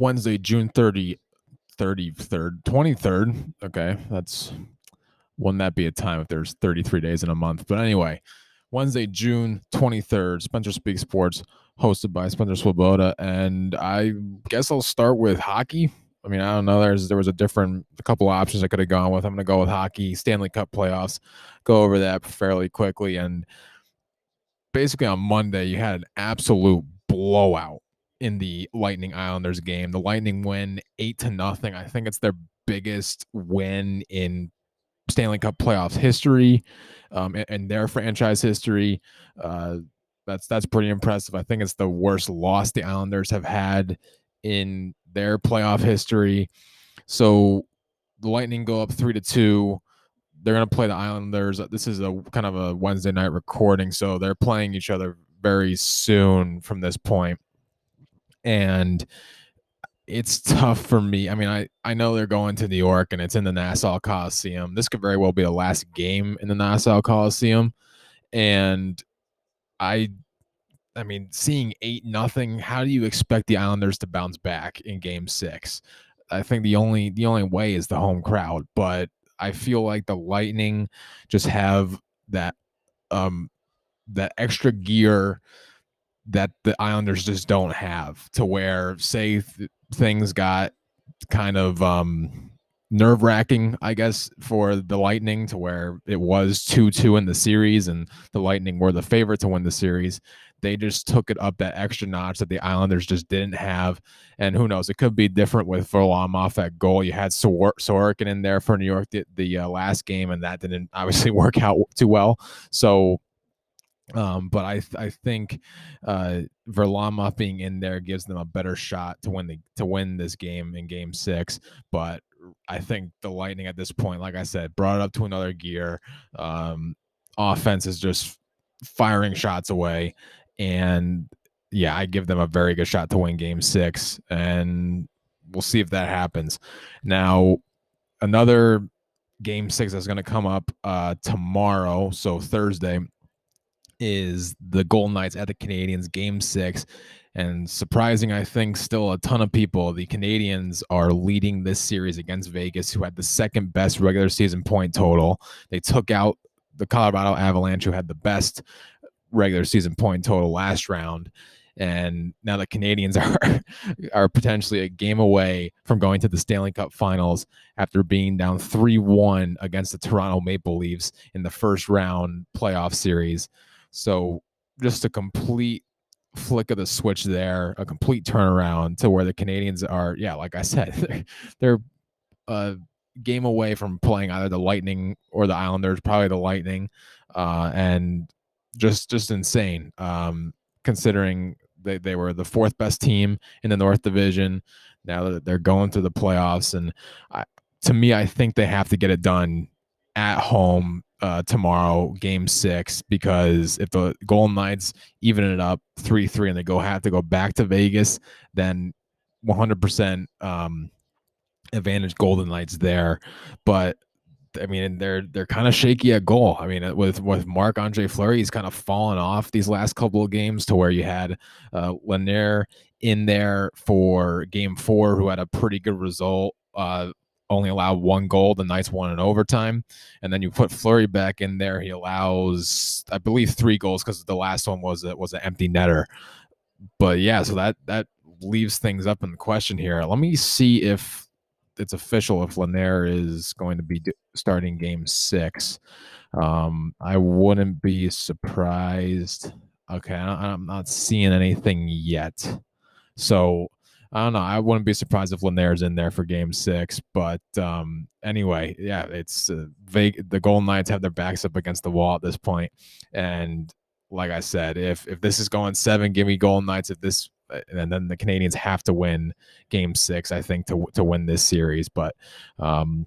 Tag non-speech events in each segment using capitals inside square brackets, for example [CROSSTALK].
Wednesday, June 30, 33rd, 23rd. Okay, that's wouldn't that be a time if there's 33 days in a month? But anyway, Wednesday, June 23rd, Spencer Speak Sports, hosted by Spencer Swoboda. And I guess I'll start with hockey. I mean, I don't know. There's there was a different a couple options I could have gone with. I'm gonna go with hockey, Stanley Cup playoffs, go over that fairly quickly. And basically on Monday, you had an absolute blowout in the Lightning Islanders game. The Lightning win eight to nothing. I think it's their biggest win in Stanley Cup playoffs history um, and, and, their franchise history. Uh, that's that's pretty impressive. I think it's the worst loss the Islanders have had in their playoff history. So the Lightning go up three to two. They're going to play the Islanders. This is a kind of a Wednesday night recording, so they're playing each other very soon from this point. And it's [LAUGHS] tough for me. I mean, I, I know they're going to New York and it's in the Nassau Coliseum. This could very well be the last game in the Nassau Coliseum. And I I mean, seeing eight nothing, how do you expect the Islanders to bounce back in game six? I think the only the only way is the home crowd, but I feel like the Lightning just have that um that extra gear that the Islanders just don't have to where say th- things got kind of um, nerve wracking, I guess, for the Lightning to where it was 2 2 in the series and the Lightning were the favorite to win the series. They just took it up that extra notch that the Islanders just didn't have. And who knows? It could be different with Varlamov at goal. You had Sor- Sorokin in there for New York the, the uh, last game, and that didn't obviously [LAUGHS] work out too well. So um, but I I think uh, Varlamov being in there gives them a better shot to win the to win this game in Game Six. But I think the Lightning at this point, like I said, brought it up to another gear. Um, offense is just firing shots away, and yeah, I give them a very good shot to win Game Six, and we'll see if that happens. Now, another Game Six that's going to come up uh, tomorrow, so Thursday is the Golden Knights at the Canadiens game six. And surprising, I think, still a ton of people. The Canadians are leading this series against Vegas, who had the second best regular season point total. They took out the Colorado Avalanche, who had the best regular season point total last round. And now the Canadians [LAUGHS] are are potentially a game away from going to the Stanley Cup Finals after being down three one against the Toronto Maple Leafs in the first round playoff series. So just a complete flick of the switch there, a complete turnaround to where the Canadians are, yeah, like I [LAUGHS] said, they're, they're a game away from playing either the Lightning or the Islanders, probably the Lightning, uh, and just just insane. Um, considering they, they were the fourth best team in the North Division. Now that they're going to the playoffs, and I, to me, I think they have to get it done at home uh, tomorrow, game six, because if the Golden Knights even it up three three and they go have to go back to Vegas, then 100% um, advantage Golden Knights there. But I mean, they're they're kind of shaky at goal. I mean, with with Marc Andre Fleury, he's kind of fallen off these last couple of games to where you had uh, Lehner in there for Game Four, who had a pretty good result. Uh, only allowed one goal. The Knights won in overtime, and then you put Fleury back in there. He allows, I believe, three goals because the last one was was an empty netter. But yeah, so that that leaves things up in the question here. Let me see if it's official if Lehner is going to be starting Game Six. Um, I wouldn't be surprised. Okay, I'm not seeing anything yet. So I don't know. I wouldn't be surprised if Lehner's in there for Game Six. But um, anyway, yeah, it's uh, vague. The Golden Knights have their backs up against the wall at this point, and like I said, if if this is going seven, give me Golden Knights. If this uh, and then the Canadians have to win Game Six, I think, to to win this series. But um,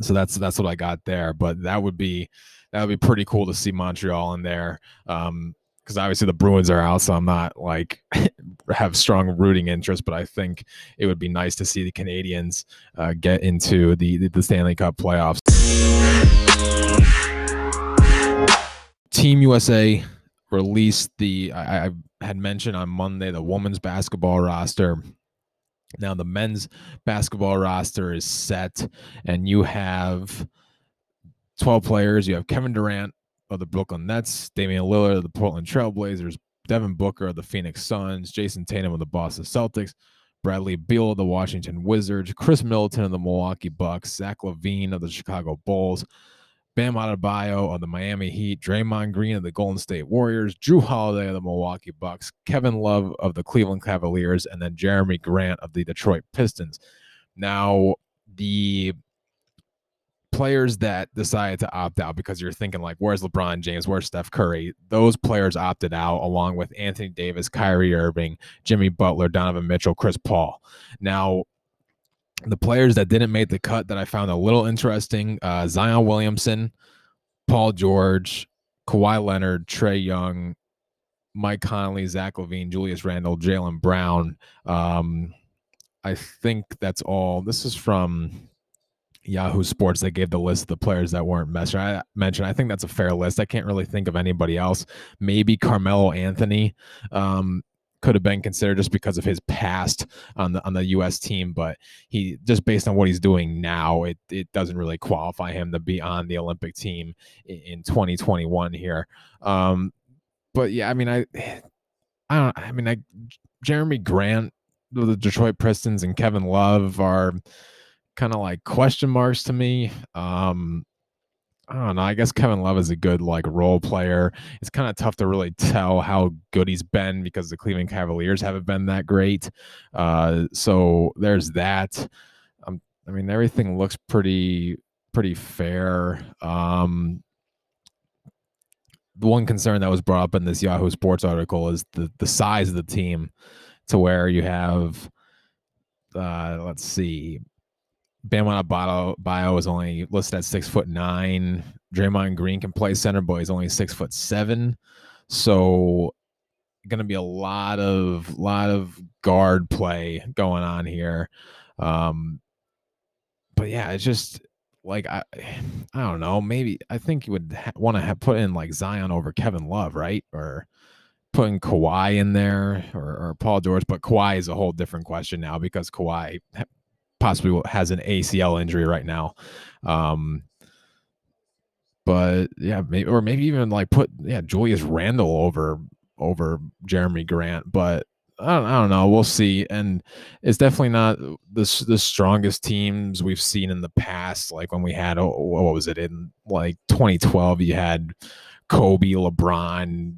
so that's that's what I got there. But that would be that would be pretty cool to see Montreal in there. Um, because obviously the Bruins are out, so I'm not like [LAUGHS] have strong rooting interest. But I think it would be nice to see the Canadians uh, get into the, the Stanley Cup playoffs. Team USA released the I, I had mentioned on Monday the women's basketball roster Now the men's basketball roster is set, and you have 12 players. You have Kevin Durant of the Brooklyn Nets, Damian Lillard of the Portland Trailblazers, Devin Booker of the Phoenix Suns, Jayson Tatum of the Boston Celtics, Bradley Beal of the Washington Wizards, Khris Middleton of the Milwaukee Bucks, Zach LaVine of the Chicago Bulls, Bam Adebayo of the Miami Heat, Draymond Green of the Golden State Warriors, Jrue Holiday of the Milwaukee Bucks, Kevin Love of the Cleveland Cavaliers, and then Jerami Grant of the Detroit Pistons. Now, the players that decided to opt out because you're thinking like, where's LeBron James, where's Steph Curry? Those players opted out along with Anthony Davis, Kyrie Irving, Jimmy Butler, Donovan Mitchell, Chris Paul. Now, the players that didn't make the cut that I found a little interesting: uh, Zion Williamson, Paul George, Kawhi Leonard, Trae Young, Mike Conley, Zach LaVine, Julius Randle, Jaylen Brown. Um, I think that's all. This is from Yahoo Sports. They gave the list of the players that weren't mentioned. I mentioned. I think that's a fair list. I can't really think of anybody else. Maybe Carmelo Anthony. Um, could have been considered just because of his past on the on the U.S. team, but he just based on what he's doing now, it it doesn't really qualify him to be on the Olympic team in, in 2021 here. Um, but yeah, I mean, I I don't. I mean, I Jerami Grant, the Detroit Pistons, and Kevin Love are kind of like question marks to me. Um, I don't know. I guess Kevin Love is a good like role player. It's kind of tough to really tell how good he's been because the Cleveland Cavaliers haven't been that great. Uh, so there's that. Um, I mean, everything looks pretty pretty fair. Um, the one concern that was brought up in this Yahoo Sports article is the the size of the team, to where you have, uh, let's see, Bam Adebayo bio is only listed at six foot nine. Draymond Green can play center, but he's only six foot seven. So going to be a lot of lot of guard play going on here. Um, but yeah, it's just like I I don't know. Maybe I think you would ha- want to have put in like Zion over Kevin Love, right? Or putting Kawhi in there or, or Paul George, but Kawhi is a whole different question now because Kawhi possibly has an ACL injury right now. Um, but yeah, maybe or maybe even like put yeah Julius Randle over over Jerami Grant, but I don't, I don't know. We'll see. And it's definitely not the the strongest teams we've seen in the past. Like when we had oh, what was it in like 2012? You had Kobe, LeBron,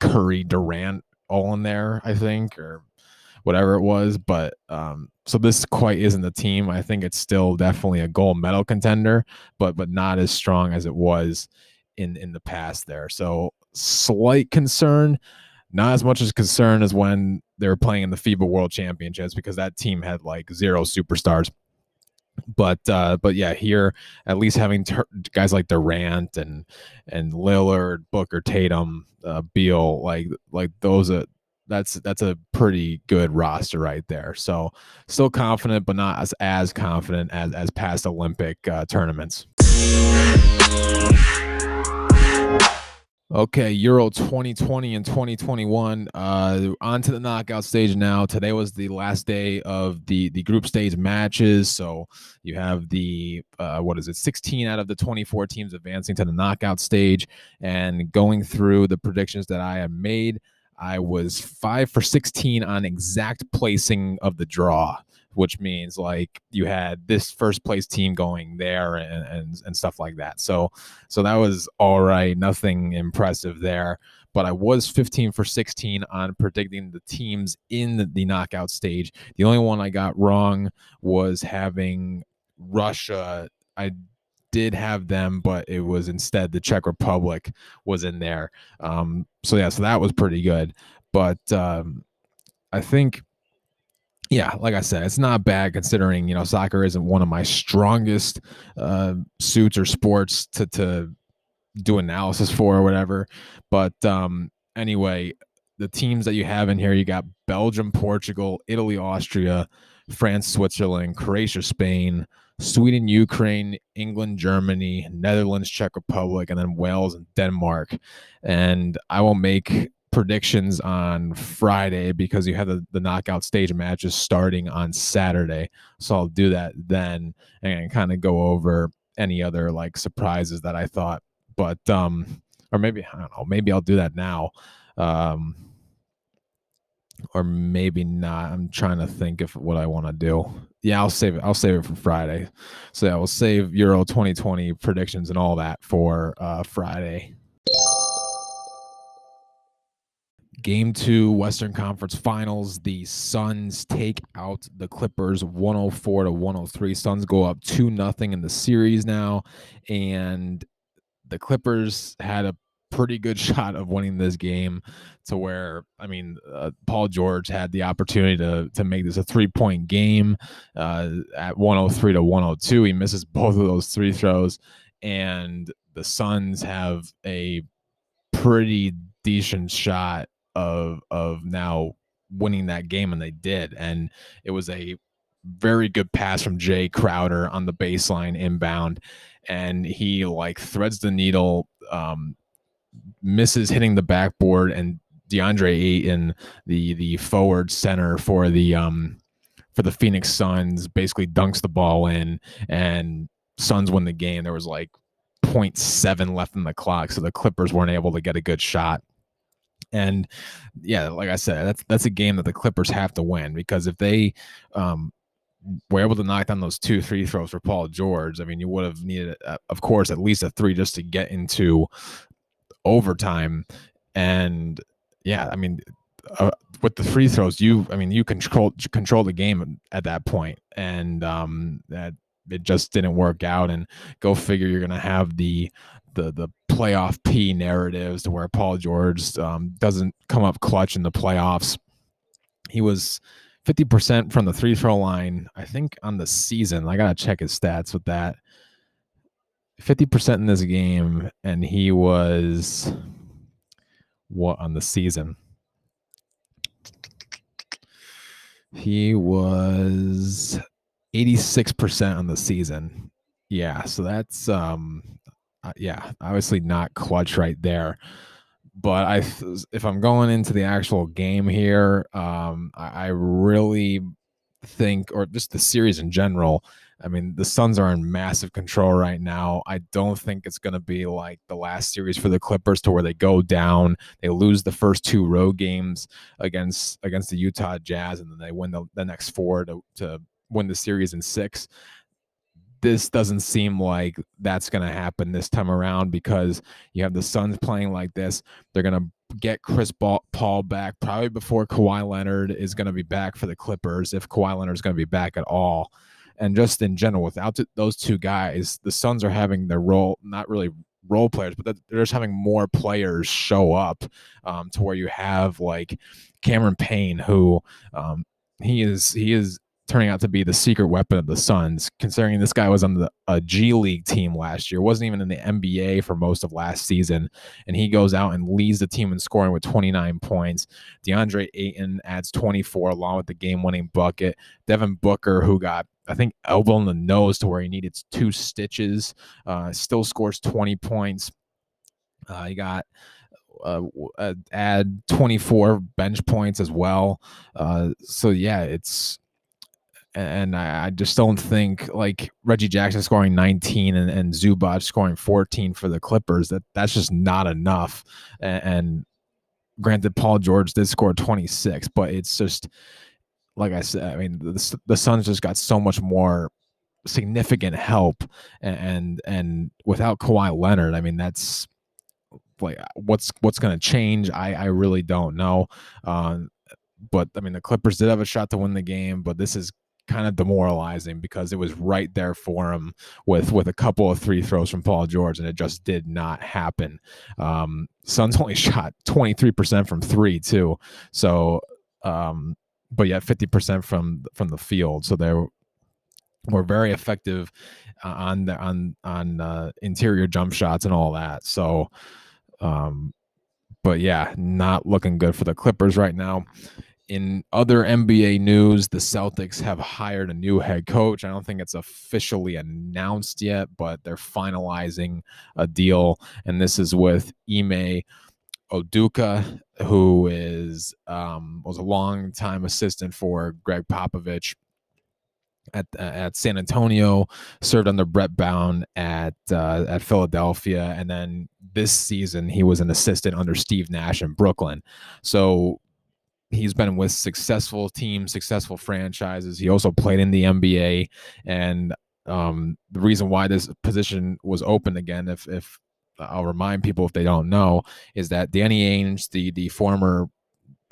Curry, Durant all in there. I think or whatever it was. But um, so this quite isn't the team. I think it's still definitely a gold medal contender, but but not as strong as it was in in the past there. So slight concern, not as much as concern as when they were playing in the FIBA World Championships because that team had like zero superstars. But uh, but yeah, here at least having ter- guys like Durant and and Lillard, Booker, Tatum, uh, Beal, like like those are that's that's a pretty good roster right there. So still confident, but not as as confident as as past Olympic uh, tournaments. Okay, Euro 2020 and 2021. Uh, on to the knockout stage now. Today was the last day of the the group stage matches. So you have the uh, what is it? 16 out of the 24 teams advancing to the knockout stage, and going through the predictions that I have made. I was five for 16 on exact placing of the draw, which means like you had this first place team going there and, and, and stuff like that. So, so that was all right. Nothing impressive there, but I was 15 for 16 on predicting the teams in the, the knockout stage. The only one I got wrong was having Russia. I did have them, but it was instead the Czech Republic was in there. Um, so yeah, so that was pretty good. But um, I think, yeah, like I said, it's not bad considering you know soccer isn't one of my strongest uh, suits or sports to to do analysis for or whatever. But um, anyway, the teams that you have in here, you got Belgium, Portugal, Italy, Austria, France, Switzerland, Croatia, Spain. Sweden, Ukraine, England, Germany, Netherlands, Czech Republic, and then Wales and Denmark. And I will make predictions on Friday because you have the, the knockout stage matches starting on Saturday. So I'll do that then and kind of go over any other like surprises that I thought. But um or maybe I don't know, maybe I'll do that now. Um or maybe not. I'm trying to think of what I want to do. Yeah, I'll save it. I'll save it for Friday. So yeah, we'll save Euro 2020 predictions and all that for uh, Friday. Game two, Western Conference Finals. The Suns take out the Clippers 104 to 103. Suns go up 2 nothing in the series now. And the Clippers had a pretty good [LAUGHS] shot of winning this game to where I mean uh, Paul George had the opportunity to to make this a three point game uh, at 103 to 102 he misses both of those three throws and the Suns have a pretty decent shot of of now winning that game and they did. And it was a very good pass from Jae Crowder on the baseline inbound and he like threads the needle um misses hitting the backboard and DeAndre Ayton, the the forward center for the um for the Phoenix Suns, basically dunks the ball in and Suns win the game. There was like 0.7 left in the clock, so the Clippers weren't able to get a good shot. And yeah, like I said, that's that's a game that the Clippers have to win because if they um, were able to knock down those two free throws for Paul George, I mean, you would have needed, uh, of course, at least a three just to get into overtime. And yeah, I mean, uh, with the free throws, you, I mean, you control control the game at that point, and um, that it just didn't work out. And go figure, you're gonna have the the the playoff P narratives to where Paul George um, doesn't come up clutch in the playoffs. He was 50% from the three throw line, I think, on the season. I got to check his stats with that. 50% in this game, and he was what on the season? He was 86% on the season. Yeah, so that's um uh, yeah, obviously not clutch right there. But I if I'm going into the actual game here, um I, I really think or just the series in general, I mean, the Suns are in massive control right now. I don't think it's going to be like the last series for the Clippers to where they go down, they lose the first two road games against against the Utah Jazz, and then they win the, the next four to, to win the series in six. This doesn't seem like that's going to happen this time around because you have the Suns playing like this. They're going to get Chris Paul back probably before Kawhi Leonard is going to be back for the Clippers, if Kawhi Leonard is going to be back at all and just in general, without those two guys, the Suns are having their role, not really role players, but they're just having more players show up um, to where you have like Cameron Payne, who um, he is he is turning out to be the secret weapon of the Suns, considering this guy was on the a G League team last year, wasn't even in the NBA for most of last season, and he goes out and leads the team in scoring with 29 points. DeAndre Ayton adds 24 along with the game-winning bucket. Devin Booker, who got I think elbow in the nose to where he needed two stitches, uh, still scores 20 points. Uh, he got uh, uh add 24 bench points as well. Uh, so yeah, it's and I, I, just don't think like Reggie Jackson scoring 19 and, and Zubac scoring 14 for the Clippers that that's just not enough. And, and granted, Paul George did score 26, but it's just like I said. I mean, the, the Suns just got so much more significant help, and and, without Kawhi Leonard, I mean that's like what's what's going to change. I I really don't know. Uh, but I mean, the Clippers did have a shot to win the game, but this is kind of demoralizing because it was right there for him with with a couple of three throws from Paul George, and it just did not happen. Um, Suns only [LAUGHS] shot 23% from three too, so um, but yet 50% from from the field. So they were very effective uh, on the on on uh, interior jump shots and all that. So, um, but yeah, not looking good for the Clippers right now in other NBA news, the Celtics have hired a new head coach. I don't think it's officially announced yet, but they're finalizing a deal. And this is with Ime Udoka. Who is um, was a long time assistant for Gregg Popovich at at San Antonio, served under Brett Brown at uh, at Philadelphia, and then this season he was an assistant under Steve Nash in Brooklyn. So he's been with successful teams, successful franchises. He also played in the NBA, and um, the reason why this position was open again, if if I'll remind people if they don't know, is that Danny Ainge, the the former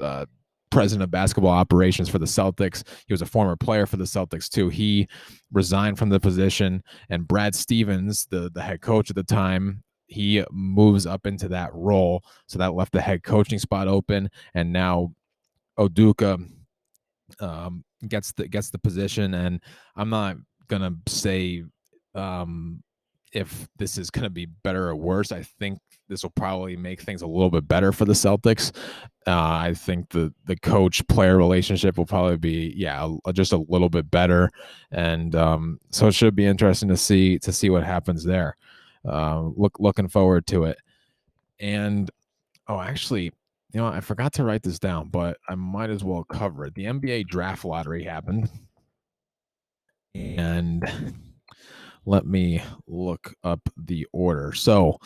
uh, president of basketball operations for the Celtics. He was a former player for the Celtics too. He resigned from the position, and Brad Stevens, the the head coach at the time, he moves up into that role. So that left the head coaching spot open, and now Udoka um, gets the gets the position. And I'm not gonna say um, if this is gonna be better or worse. I think this will probably make things a little bit better for the Celtics. Uh, I think the the coach player relationship will probably be yeah just a little bit better, and um, so it should be interesting to see to see what happens there. Uh, look looking forward to it. And oh, actually, you know, I forgot to write this down, but I might as well cover it. The NBA draft lottery happened, and let me look up the order. So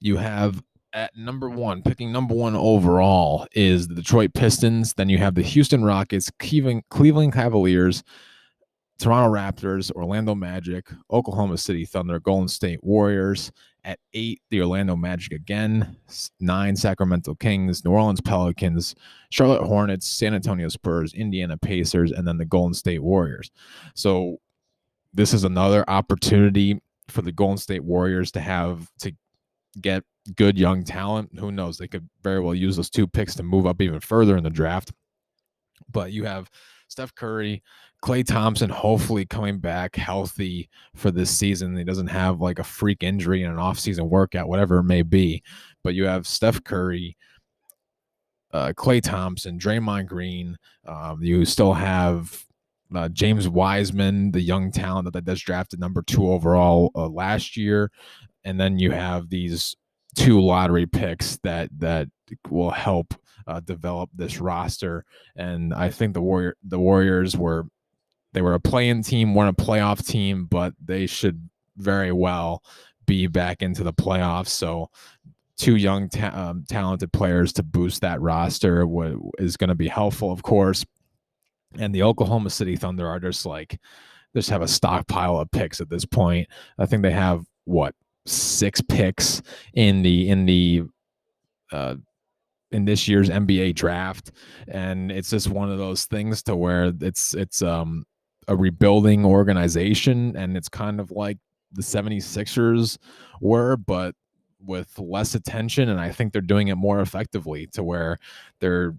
you have at number one, picking number one overall is the Detroit Pistons. Then you have the Houston Rockets, Cleveland, Cavaliers, Toronto Raptors, Orlando Magic, Oklahoma City Thunder, Golden State Warriors. At eight, the Orlando Magic again. Nine, Sacramento Kings, New Orleans Pelicans, Charlotte Hornets, San Antonio Spurs, Indiana Pacers, and then the Golden State Warriors. So this is another opportunity for the Golden State Warriors to have to get good young talent. Who knows? They could very well use those two picks to move up even further in the draft. But you have Steph Curry, Klay Thompson, hopefully coming back healthy for this season. He doesn't have like a freak injury in an offseason workout, whatever it may be. But you have Steph Curry, uh, Klay Thompson, Draymond Green. Um, you still have uh, James Wiseman, the young talent that that's drafted number two overall uh, last year, and then you have these two lottery picks that that will help uh, develop this roster. And I think the warrior the Warriors were they were a playing team, weren't a playoff team, but they should very well be back into the playoffs. So two young ta- um, talented players to boost that roster w- is going to be helpful, of course. And the Oklahoma City Thunder are just like just have a stockpile of picks at this point. I think they have what six picks in the in the uh, in this year's NBA draft, and it's just one of those things to where it's it's um a rebuilding organization, and it's kind of like the 76ers were, but with less attention, and I think they're doing it more effectively to where they're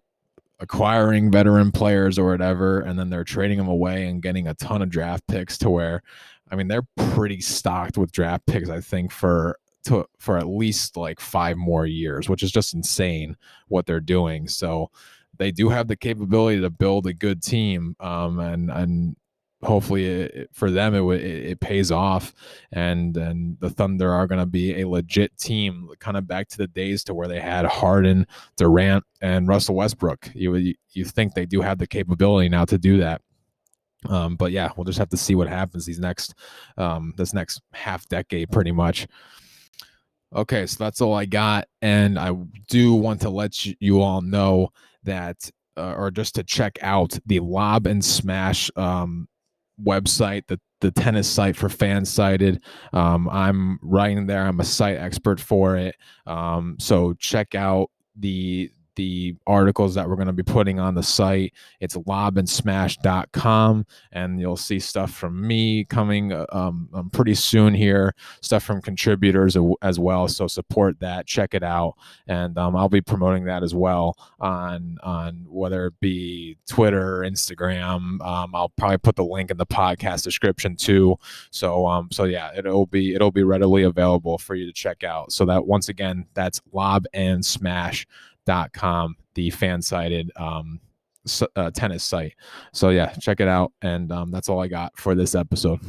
acquiring veteran players or whatever, and then they're trading them away and getting a ton of draft picks to where I mean, they're pretty stocked with draft picks, I think, for to for at least like five more years, which is just insane what they're doing. So they do have the capability to build a good team, um, and and hopefully it, for them it, it, it pays off, and and the Thunder are going to be a legit team, kind of back to the days to where they had Harden, Durant, and Russell Westbrook. You you think they do have the capability now to do that. Um, but yeah, we'll just have to see what happens these next um, this next half decade, pretty much. Okay, so that's all I got, and I do want to let you all know that, uh, or just to check out the Lob and Smash um, website, the the tennis site for FanSided. Um, I'm writing there. I'm a site expert for it. Um, so check out the the articles that we're going to be putting on the site. It's lobandsmash.com, and you'll see stuff from me coming uh, um, um, pretty soon here, stuff from contributors as well. So support that, check it out, and um, I'll be promoting that as well on on whether it be Twitter, Instagram. Um, I'll probably put the link in the podcast description too. So um, so yeah, it'll be it'll be readily available for you to check out. So that once again, that's lob and smash com, the FanSided um, uh, tennis site. So yeah, check it out. And um, that's all I got for this episode.